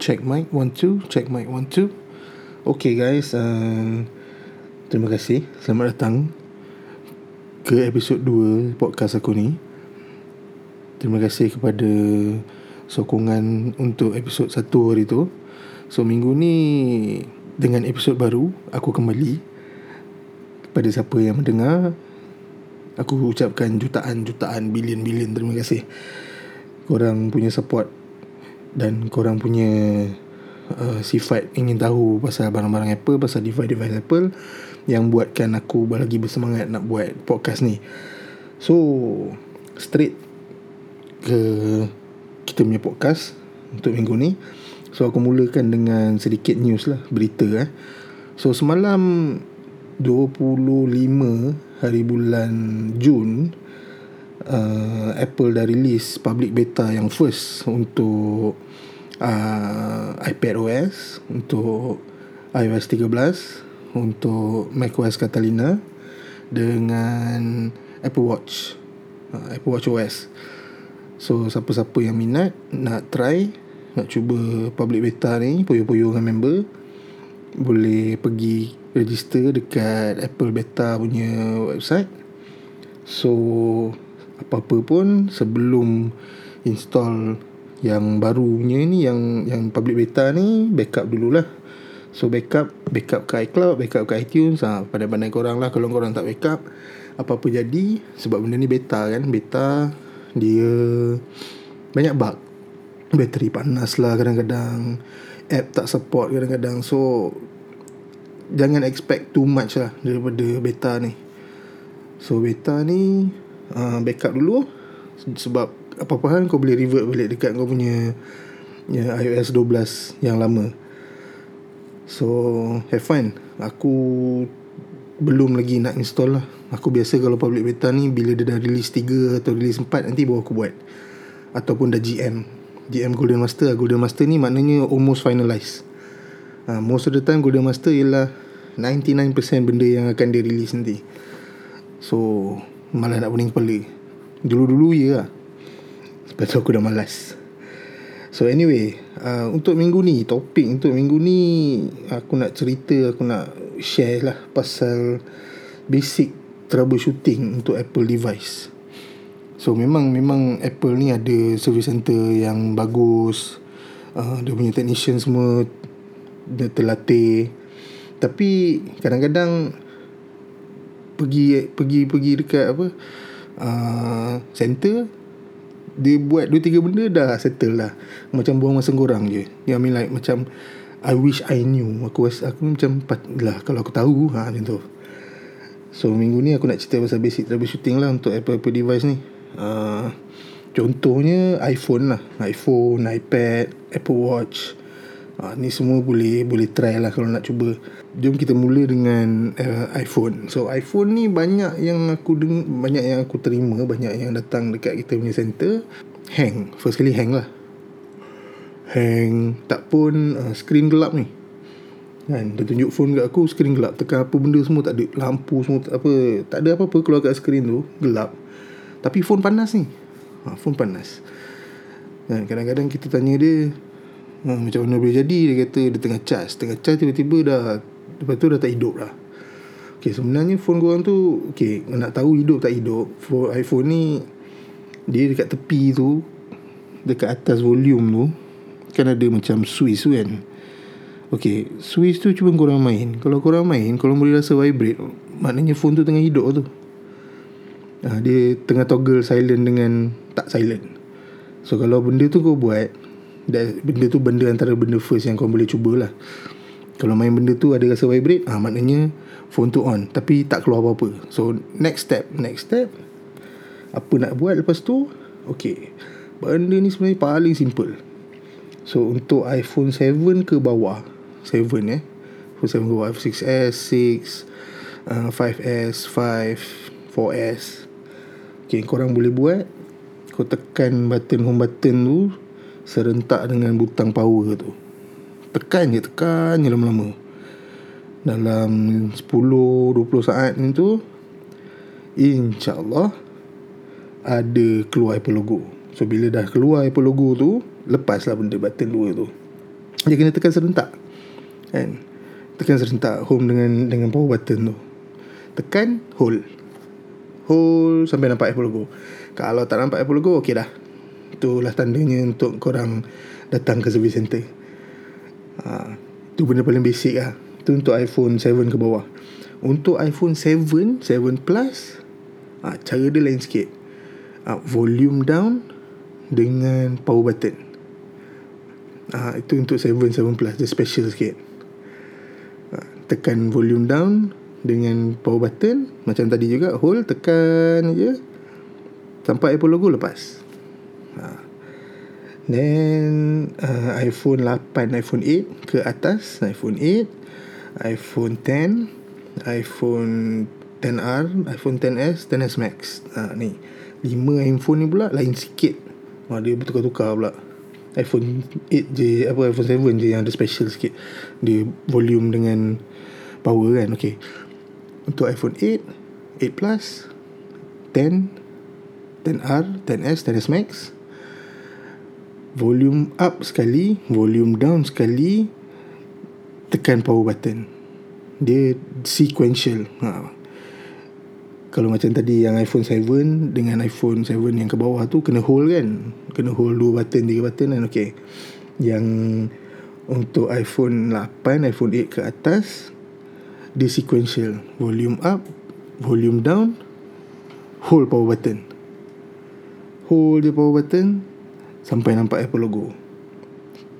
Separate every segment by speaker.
Speaker 1: check mic one two check mic one two. Okay guys uh, terima kasih. Selamat datang ke episod 2 podcast aku ni. Terima kasih kepada sokongan untuk episod 1 hari tu. So minggu ni dengan episod baru aku kembali kepada siapa yang mendengar. Aku ucapkan jutaan-jutaan bilion-bilion terima kasih. Korang punya support dan korang punya uh, sifat ingin tahu pasal barang-barang Apple, pasal device-device Apple yang buatkan aku lagi bersemangat nak buat podcast ni. So, straight ke kita punya podcast untuk minggu ni. So, aku mulakan dengan sedikit news lah, berita eh. So, semalam 25 hari bulan Jun, uh, Apple dah release public beta yang first untuk uh, iPad OS, untuk iOS 13, untuk macOS Catalina dengan Apple Watch, uh, Apple Watch OS. So siapa-siapa yang minat nak try nak cuba public beta ni puyo-puyo dengan member boleh pergi register dekat Apple Beta punya website. So apa-apa pun sebelum install yang barunya ni yang yang public beta ni backup dululah. So backup backup ke iCloud, backup ke iTunes. Ha, pandai-pandai korang lah kalau korang tak backup apa-apa jadi sebab benda ni beta kan. Beta dia banyak bug. Bateri panas lah kadang-kadang. App tak support kadang-kadang. So jangan expect too much lah daripada beta ni. So beta ni uh, backup dulu sebab apa-apa hal kau boleh revert balik dekat kau punya ya, iOS 12 yang lama. So have fun. Aku belum lagi nak install lah. Aku biasa kalau public beta ni bila dia dah release 3 atau release 4 nanti baru aku buat. Ataupun dah GM. GM Golden Master. Golden Master ni maknanya almost finalized. Uh, most of the time Golden Master ialah 99% benda yang akan dia release nanti. So malah nak pening kepala. Dulu-dulu ya lah. Tu aku dah malas. So anyway uh, Untuk minggu ni Topik untuk minggu ni Aku nak cerita Aku nak share lah Pasal Basic troubleshooting Untuk Apple device. So memang Memang Apple ni ada Service center yang bagus. Uh, Dia punya technician semua Dia terlatih. Tapi Kadang-kadang pergi pergi pergi dekat apa uh, center dia buat dua tiga benda dah settle lah. Macam buang masa korang je. Dia I mean? Like macam I wish I knew. Aku rasa aku macam lah kalau aku tahu ha macam tu. So minggu ni aku nak cerita pasal basic troubleshooting lah untuk Apple, Apple device ni. Uh, contohnya iPhone lah. iPhone, iPad, Apple Watch Ha, ni semua boleh boleh try lah kalau nak cuba. Jom kita mula dengan uh, iPhone. So iPhone ni banyak yang aku deng banyak yang aku terima, banyak yang datang dekat kita punya center hang. First kali hang lah. Hang tak pun uh, screen gelap ni. Kan dia tunjuk phone kat aku screen gelap. Tekan apa benda semua tak ada lampu semua tak apa. Tak ada apa-apa keluar kat screen tu gelap. Tapi phone panas ni. Ha, phone panas. Kan kadang-kadang kita tanya dia ha, Macam mana boleh jadi Dia kata dia tengah charge. Tengah charge tiba-tiba dah Lepas tu dah tak hidup lah. Okay sebenarnya phone korang tu Okay nak tahu hidup tak hidup for iPhone ni Dia dekat tepi tu Dekat atas volume tu Kan ada macam switch tu kan. Okay Switch tu cuba korang main. Kalau korang main Korang boleh rasa vibrate. Maknanya phone tu tengah hidup tu. Ha, Dia tengah toggle silent dengan Tak silent. So kalau benda tu kau buat dan benda tu benda antara benda first yang kau boleh cuba lah kalau main benda tu ada rasa vibrate ah maknanya phone tu on. Tapi tak keluar apa-apa. So next step. Next step apa nak buat lepas tu? Okay benda ni sebenarnya paling simple. So untuk iPhone 7 ke bawah? 7 eh? iPhone 7 ke bawah? 6s 6 uh, 5s 5 4s okay korang boleh buat. Kau tekan button home button tu serentak dengan butang power tu. Tekan je, tekan je lama-lama. Dalam 10-20 saat ni tu, insyaAllah, ada keluar Apple logo. So, bila dah keluar Apple logo tu, lepaslah benda button dua tu. Dia kena tekan serentak Kan Tekan serentak Home dengan Dengan power button tu Tekan Hold Hold Sampai nampak Apple logo Kalau tak nampak Apple logo Okay dah Itulah tandanya Untuk korang Datang ke service center. Ha, Itu benda paling basic lah. Itu untuk iPhone 7 ke bawah. Untuk iPhone 7 7 Plus ha, Cara dia lain sikit. Ha, Volume down Dengan power button. Ha, Itu untuk 7 7 Plus. Dia special sikit. Tekan volume down dengan power button. Macam tadi juga hold tekan je. Sampai Apple logo lepas ha. then uh, iPhone 8 iPhone 8 ke atas iPhone 8 iPhone 10 iPhone 10R iPhone 10S 10S Max. Ha, ni. 5 handphone ni pula lain sikit. Ha, dia bertukar-tukar pula. iPhone 8 je apa iPhone 7 je yang ada special sikit. Dia volume dengan power kan okay. Untuk iPhone 8 8 Plus 10 10R 10S 10S Max volume up sekali volume down sekali tekan power button. Dia sequential. Ha. kalau macam tadi yang iPhone 7 dengan iPhone 7 yang ke bawah tu kena hold kan? Kena hold dua button tiga button kan? Okay yang untuk iPhone 8 iPhone 8 ke atas dia sequential. Volume up volume down hold power button. Hold je power button sampai nampak Apple logo.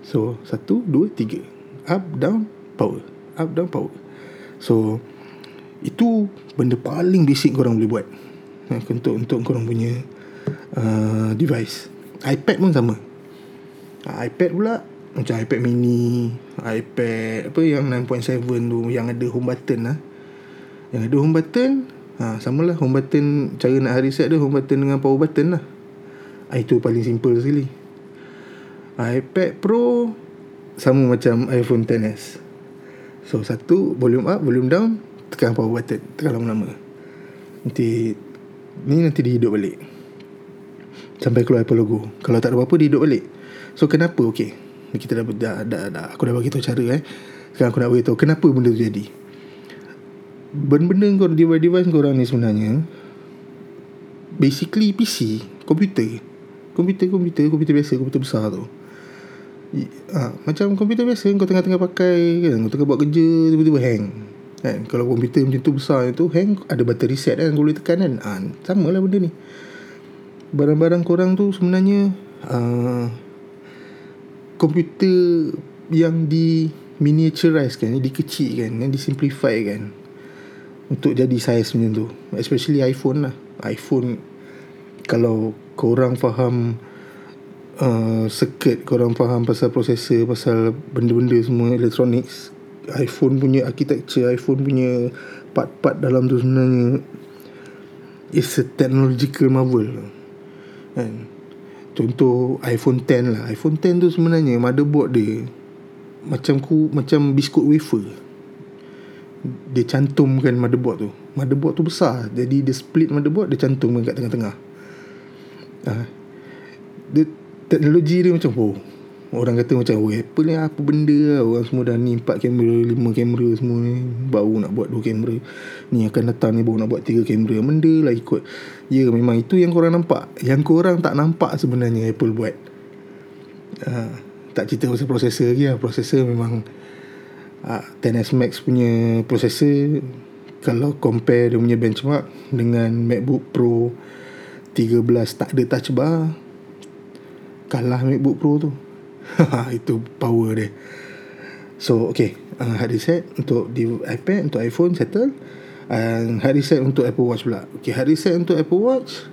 Speaker 1: So satu dua tiga. Up down power. Up down power. So itu benda paling basic korang boleh buat. Eh, untuk untuk korang punya uh, device. iPad pun sama. Uh, iPad pula macam iPad mini iPad apa yang 9.7 tu yang ada home button lah yang ada home button ha, sama lah home button cara nak reset dia home button dengan power button lah. Ha, itu paling simple sekali iPad Pro sama macam iPhone 10s so satu volume up volume down tekan power button tekan lama-lama. Nanti ni nanti dia hidup balik. Sampai keluar Apple logo. Kalau tak ada apa-apa dia hidup balik. So kenapa? Okay kita dah, dah, dah, dah. Aku dah bagi tahu cara eh. Sekarang aku nak bagi tahu kenapa benda tu jadi. Benda-benda kau device-device kau orang ni sebenarnya basically PC komputer. Komputer komputer komputer biasa komputer besar tu ha, macam komputer biasa kau tengah-tengah pakai kan kau tengah buat kerja tiba-tiba hang kan kalau komputer macam tu besar tu hang ada battery set kan kau boleh tekan kan ha, sama lah benda ni barang-barang korang tu sebenarnya uh, komputer yang di miniaturize kan, dikecilkan, yang disimplify kan untuk jadi saiz macam tu. Especially iPhone lah. iPhone kalau korang faham uh, circuit, korang faham pasal processor, pasal benda-benda semua electronics, iPhone punya architecture, iPhone punya part-part dalam tu sebenarnya it's a technological marvel. Kan? Contoh iPhone 10 lah iPhone 10 tu sebenarnya Motherboard dia Macam ku Macam biskut wafer Dia cantumkan motherboard tu Motherboard tu besar Jadi dia split motherboard Dia cantumkan kat tengah-tengah ha. Dia Teknologi dia macam Oh Orang kata macam Oh Apple ni apa benda lah. Orang semua dah ni 4 kamera 5 kamera semua ni. Baru nak buat 2 kamera. Ni akan datang ni Baru nak buat 3 kamera. Benda lah ikut. Ya memang itu yang korang nampak. Yang korang tak nampak sebenarnya Apple buat. Uh, Tak cerita pasal processor lagi lah. Processor memang uh, 10S Max punya processor Kalau compare dia punya benchmark Dengan MacBook Pro 13 tak ada touch bar Kalah MacBook Pro tu. Itu power dia. So okay. Uh, hard reset untuk di iPad untuk iPhone settle. And hard reset untuk Apple Watch pula. Okay hard reset untuk Apple Watch.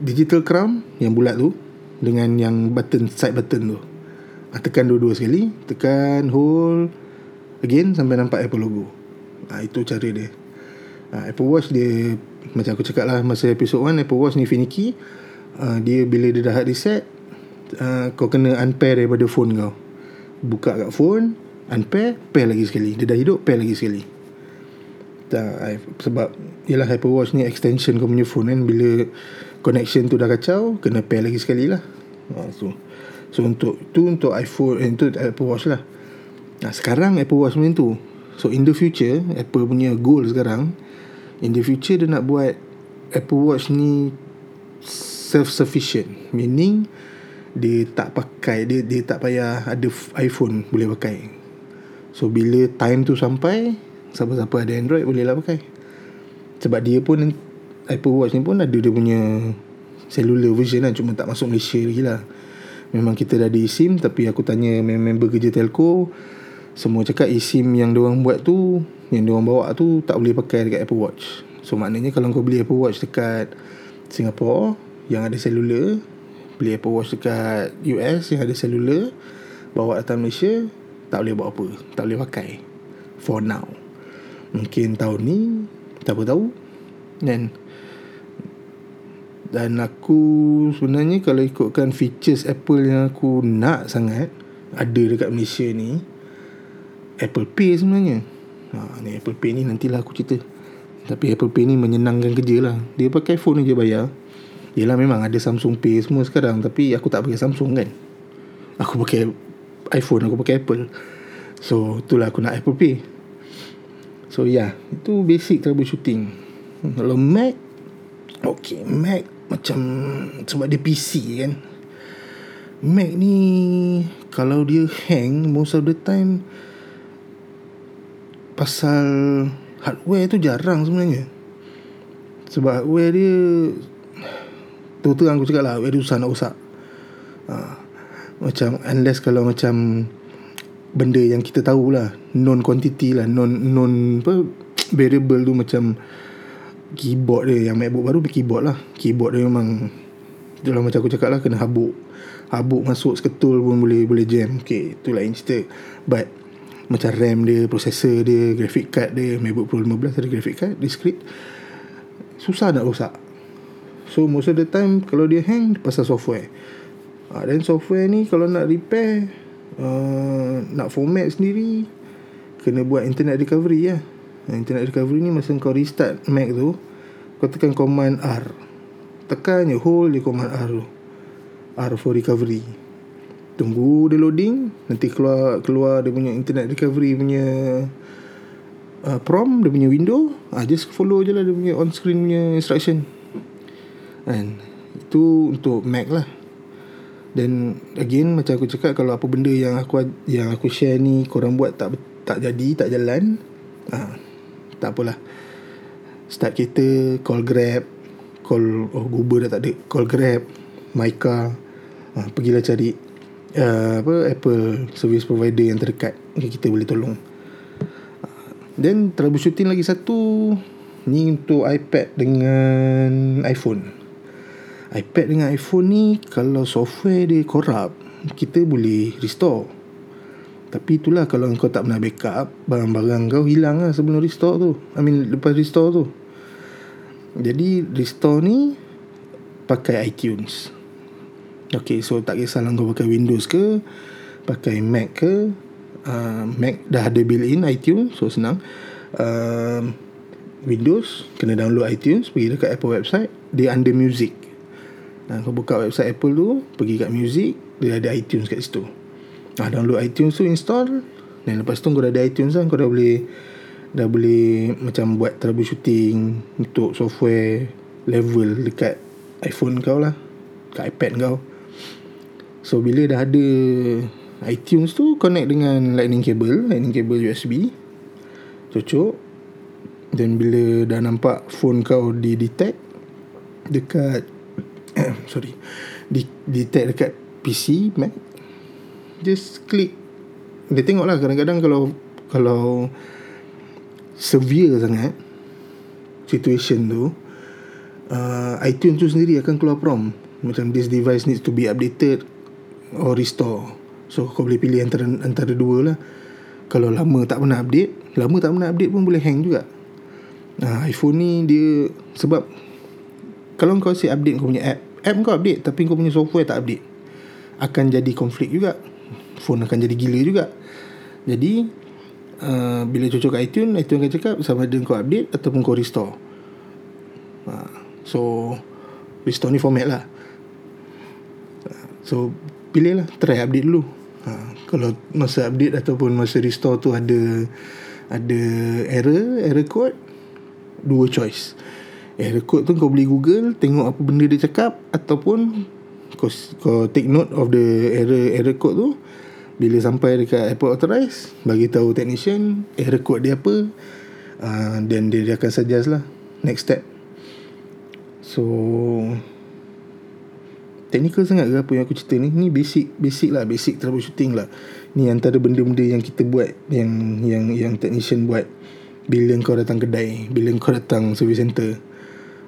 Speaker 1: Digital crown yang bulat tu dengan yang button side button tu. Uh, tekan dua-dua sekali. Tekan hold again sampai nampak Apple logo. Uh, itu cara dia. Uh, Apple Watch dia macam aku cakap lah masa episode 1 Apple Watch ni finicky uh, dia bila dia dah hard reset uh, kau kena unpair daripada phone kau. Buka kat phone unpair pair lagi sekali. Dia dah hidup pair lagi sekali. Tak, I, sebab ialah Apple Watch ni extension kau punya phone kan. Bila connection tu dah kacau kena pair lagi sekali lah. Uh, so, So untuk tu untuk iPhone eh, Itu Apple Watch lah. Nah sekarang Apple Watch macam tu. So in the future Apple punya goal sekarang In the future dia nak buat Apple Watch ni Self-sufficient. Meaning Dia tak pakai Dia dia tak payah Ada iPhone Boleh pakai. So bila time tu sampai Siapa-siapa ada Android Boleh lah pakai. Sebab dia pun Apple Watch ni pun Ada dia punya Cellular version lah. Cuma tak masuk Malaysia lagi lah. Memang kita dah ada eSIM Tapi aku tanya Member kerja telco Semua cakap eSIM yang diorang buat tu Yang diorang bawa tu Tak boleh pakai dekat Apple Watch. So maknanya kalau kau beli Apple Watch dekat Singapore Yang ada cellular Beli Apple Watch dekat US Yang ada cellular Bawa datang Malaysia Tak boleh buat apa Tak boleh pakai For now Mungkin tahun ni Tak tahu Dan dan aku sebenarnya kalau ikutkan features Apple yang aku nak sangat ada dekat Malaysia ni Apple Pay sebenarnya. Ha ni Apple Pay ni nantilah aku cerita. Tapi Apple Pay ni menyenangkan kerja lah. Dia pakai phone je bayar. Yelah memang ada Samsung Pay semua sekarang tapi aku tak pakai Samsung kan. Aku pakai iPhone, aku pakai Apple. So itulah aku nak Apple Pay. So yeah, itu basic troubleshooting. Kalau Mac Okay, Mac macam sebab dia PC kan Mac ni kalau dia hang most of the time pasal hardware tu jarang sebenarnya sebab hardware dia tu tu aku cakap lah dia susah nak rosak. Ha. macam unless kalau macam benda yang kita tahu lah non quantity lah non non apa variable tu macam keyboard dia yang MacBook baru keyboard lah. Keyboard dia memang dalam macam aku cakap lah kena habuk. Habuk masuk seketul pun boleh boleh jam. Okay tu lain cerita. But macam RAM dia processor dia graphic card dia MacBook Pro 15 ada graphic card discrete susah nak rosak so most of the time kalau dia hang pasal software. Ha, dan software ni kalau nak repair uh, nak format sendiri kena buat internet recovery ya. Internet recovery ni masa kau restart Mac tu Kau tekan command R. Tekan je hold je command R tu. R for recovery. Tunggu dia loading Nanti keluar keluar dia punya internet recovery punya uh, Prompt dia punya window ah, Just follow je lah dia punya on screen punya instruction And Itu untuk Mac lah. Dan again macam aku cakap kalau apa benda yang aku yang aku share ni korang buat tak tak jadi tak jalan ah tak apalah. Start kereta call grab call oh Uber dah tak ada call grab Myka ha, pergilah cari uh, apa Apple service provider yang terdekat okay, kita boleh tolong. Then troubleshooting lagi satu ni untuk iPad dengan iPhone iPad dengan iPhone ni kalau software dia corrupt kita boleh restore. Tapi itulah kalau kau tak pernah backup Barang-barang kau hilang lah sebelum restore tu. I mean lepas restore tu. Jadi restore ni Pakai iTunes. Okay so tak kisahlah kau pakai Windows ke Pakai Mac ke uh, Mac dah ada built-in iTunes So senang. Uh, Windows Kena download iTunes Pergi dekat Apple website Dia under music Nah, kau buka website Apple tu Pergi kat music Dia ada iTunes kat situ. Ah download iTunes tu install dan lepas tu kau dah ada iTunes kan kau dah boleh dah boleh macam buat troubleshooting untuk software level dekat iPhone kau lah kat iPad kau. So bila dah ada iTunes tu connect dengan lightning cable lightning cable USB cocok. Dan bila dah nampak phone kau di detect dekat sorry. Di detect dekat PC Mac. Just click. Dia tengok lah kadang-kadang kalau kalau severe sangat situation tu uh, iTunes tu sendiri akan keluar prompt. Macam this device needs to be updated or restore. So kau boleh pilih antara antara dua lah. Kalau lama tak pernah update lama tak pernah update pun boleh hang juga. Uh, iPhone ni dia sebab kalau kau si update kau punya app app kau update tapi kau punya software tak update. Akan jadi konflik juga. Phone akan jadi gila juga. Jadi uh, bila cocok kat iTunes iTunes akan cakap sama ada kau update ataupun kau restore. Uh, so restore ni format lah. Uh, so pilih lah try update dulu. Ha, kalau masa update ataupun masa restore tu ada ada error error code dua choice error code tu kau boleh google tengok apa benda dia cakap ataupun kau, kau take note of the error error code tu. Bila sampai dekat airport authorize bagi tahu technician error code dia apa uh, dia, dia akan suggest lah next step. So technical sangat ke apa yang aku cerita ni? Ni basic basic lah basic troubleshooting lah. Ni antara benda-benda yang kita buat yang yang yang technician buat. Bila kau datang kedai bila kau datang service center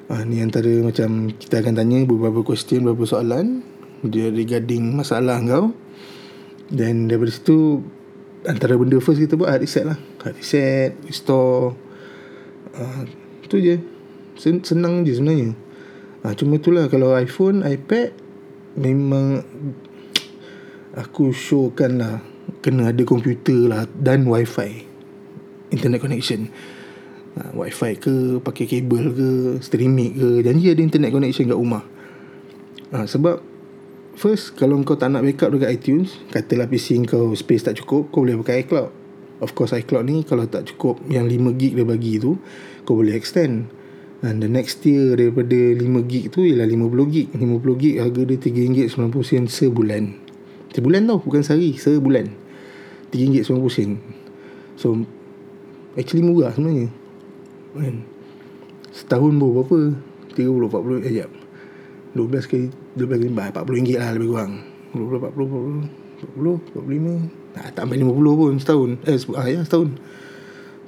Speaker 1: ah ni antara macam kita akan tanya beberapa question beberapa soalan dia regarding masalah kau. Dan daripada situ antara benda first kita buat hard reset lah. Hard reset restore. Uh, tu je. Senang je sebenarnya. Uh, cuma itulah kalau iPhone iPad memang aku showkan lah kena ada komputer lah dan wifi internet connection ha, wifi ke pakai kabel ke streaming ke janji ada internet connection kat rumah. Ha, sebab first kalau kau tak nak backup dekat iTunes katalah PC kau space tak cukup kau boleh pakai iCloud. Of course iCloud ni kalau tak cukup yang 5GB dia bagi tu kau boleh extend. And the next tier daripada 5GB tu ialah 50GB 50GB harga dia RM3.90 sebulan. Sebulan tau bukan sehari Sebulan. RM3.90 So Actually murah sebenarnya kan? Setahun pun berapa? 30, 40 Eh jap. 12 kali 12 kali 40 ringgit lah lebih kurang. 40, 40, 40 40, 45 nah, Tak sampai 50 pun setahun. Eh ah, ya, setahun.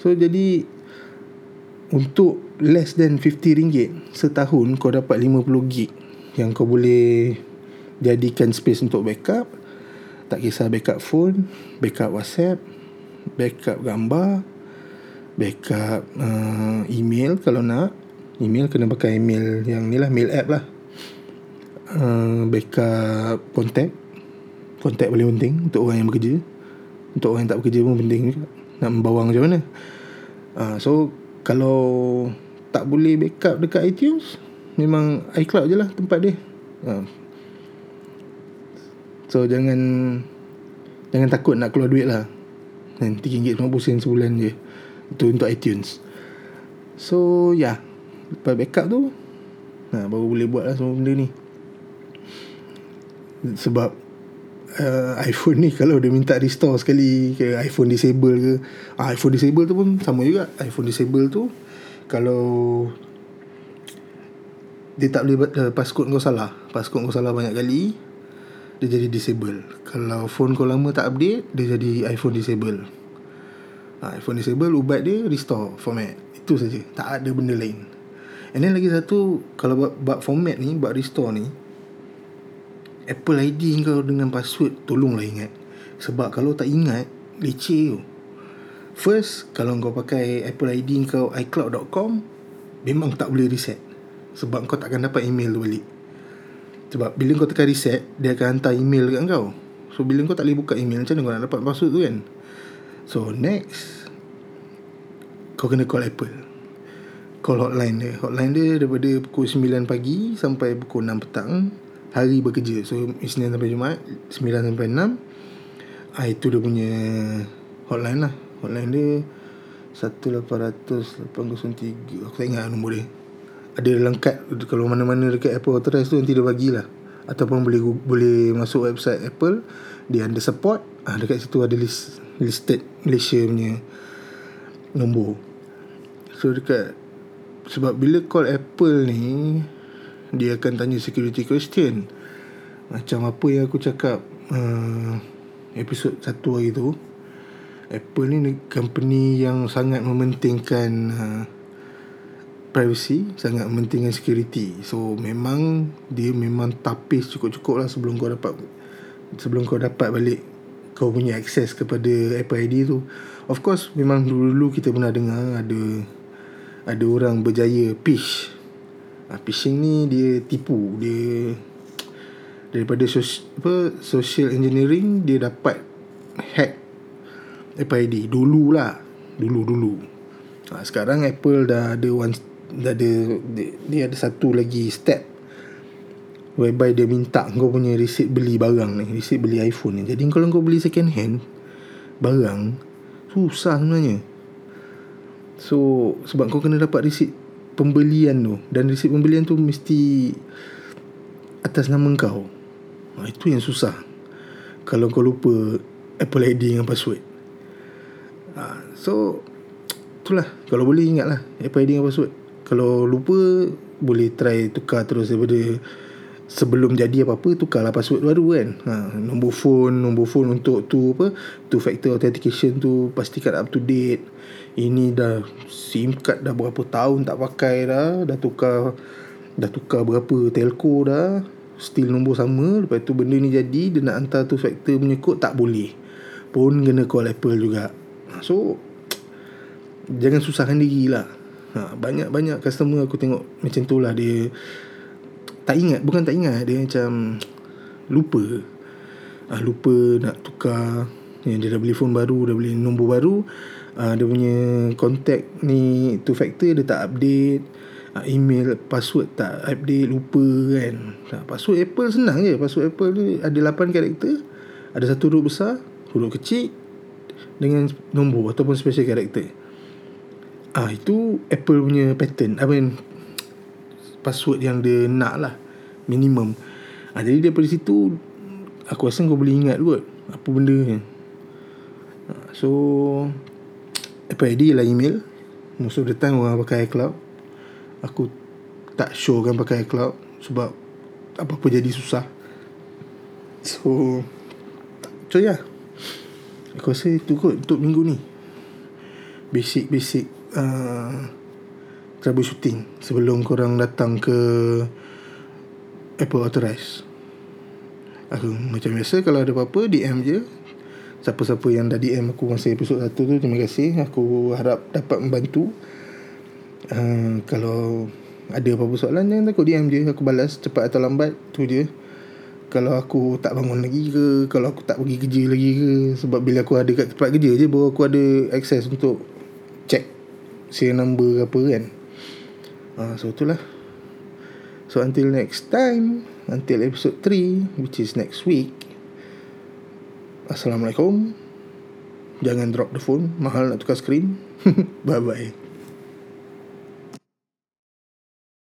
Speaker 1: So jadi Untuk less than 50 ringgit setahun kau dapat 50 gig yang kau boleh jadikan space untuk backup. Tak kisah backup phone backup whatsapp backup gambar backup uh, email kalau nak. Email kena pakai email yang ni lah mail app lah. Uh, backup contact. Contact paling penting untuk orang yang bekerja. Untuk orang yang tak bekerja pun penting juga. Nak membawang macam mana? Uh, so kalau tak boleh backup dekat iTunes memang iCloud je lah tempat dia. Ha. so jangan jangan takut nak keluar duit lah. Kan RM3.50 sebulan je itu untuk iTunes. So ya. Yeah. lepas backup tu ha, baru boleh buat lah semua benda ni. Sebab uh, iPhone ni kalau dia minta restore sekali ke iPhone disable ke uh, iPhone disable tu pun sama juga. iPhone disable tu kalau dia tak boleh uh, passcode kau salah. Passcode kau salah banyak kali dia jadi disable. Kalau phone kau lama tak update dia jadi iPhone disable ha, iPhone disable ubat dia restore format itu saja tak ada benda lain and then lagi satu kalau buat, buat format ni buat restore ni Apple ID kau dengan password tolonglah ingat sebab kalau tak ingat leceh tu First, kalau kau pakai Apple ID kau iCloud.com, memang tak boleh reset. Sebab kau takkan dapat email tu balik. Sebab bila kau tekan reset, dia akan hantar email dekat kau. So, bila kau tak boleh buka email, macam mana kau nak dapat password tu kan? So, next, kau kena call Apple. Call hotline dia. Hotline dia daripada pukul 9 pagi sampai pukul 6 petang. Hari bekerja. So, Isnin sampai Jumaat, 9 sampai 6. Ah, itu dia punya hotline lah hotline dia 1800 803 aku tak ingat nombor dia ada kad kalau mana-mana dekat Apple Authorized tu nanti dia bagilah ataupun boleh boleh masuk website Apple dia ada support ah dekat situ ada list listed Malaysia punya nombor so dekat sebab bila call Apple ni dia akan tanya security question macam apa yang aku cakap uh, episod satu hari tu Apple ni company yang sangat mementingkan uh, privacy, sangat mementingkan security. So memang dia memang tapis cukup-cukup lah sebelum kau dapat sebelum kau dapat balik kau punya akses kepada Apple ID tu. Of course memang dulu-dulu kita pernah dengar ada ada orang berjaya phish. Uh, phishing ni dia tipu, dia daripada sos, apa social engineering dia dapat hack Apple ID dulu lah dulu dulu ha, sekarang Apple dah ada one dah ada dia, dia ada satu lagi step Whereby dia minta kau punya receipt beli barang ni Receipt beli iPhone ni. Jadi kalau kau beli second hand Barang Susah sebenarnya. So Sebab kau kena dapat receipt Pembelian tu. Dan receipt pembelian tu mesti Atas nama kau. Ha, Itu yang susah. Kalau kau lupa Apple ID dengan password. Ha, So Itulah. Kalau boleh ingat lah Apple ID dengan password. Kalau lupa Boleh try tukar terus daripada sebelum jadi apa-apa tukarlah password baru kan? Ha, nombor phone nombor phone untuk tu apa two factor authentication tu pastikan up to date. Ini dah SIM card dah berapa tahun tak pakai dah dah tukar dah tukar berapa telco dah still nombor sama lepas tu benda ni jadi dia nak hantar two factor punya code tak boleh. Pun kena call Apple juga. So jangan susahkan diri lah ha, banyak-banyak customer aku tengok macam tu lah dia tak ingat bukan tak ingat. Dia macam lupa. Ah lupa nak tukar. Yang dia dah beli phone baru dah beli nombor baru. Ah dia punya contact ni two factor dia tak update. Ah, email password tak update lupa kan. Tak, password Apple senang je. Password Apple ni ada 8 karakter. Ada satu huruf besar huruf kecil dengan nombor ataupun special character ah itu Apple punya pattern. I mean password yang dia nak lah minimum. Ha, jadi daripada situ aku rasa kau boleh ingat kot apa benda ni. Ha, so apa ID lah email. Most of the time orang pakai iCloud. Aku tak show kan pakai iCloud sebab apa-apa jadi susah. So so ya. Yeah. aku rasa itu kot untuk minggu ni. Basic-basic uh, troubleshooting sebelum korang datang ke Apple Authorize. Aku macam biasa kalau ada apa-apa DM je. Siapa-siapa yang dah DM aku masa episod 1 tu terima kasih. Aku harap dapat membantu. Uh, kalau ada apa-apa soalan jangan takut DM je aku balas cepat atau lambat tu je kalau aku tak bangun lagi ke kalau aku tak pergi kerja lagi ke sebab bila aku ada kat tempat kerja je baru aku ada access untuk check serial number ke apa kan uh, So itulah So until next time Until episode 3 Which is next week Assalamualaikum. Jangan drop the phone. Mahal nak tukar screen. Bye bye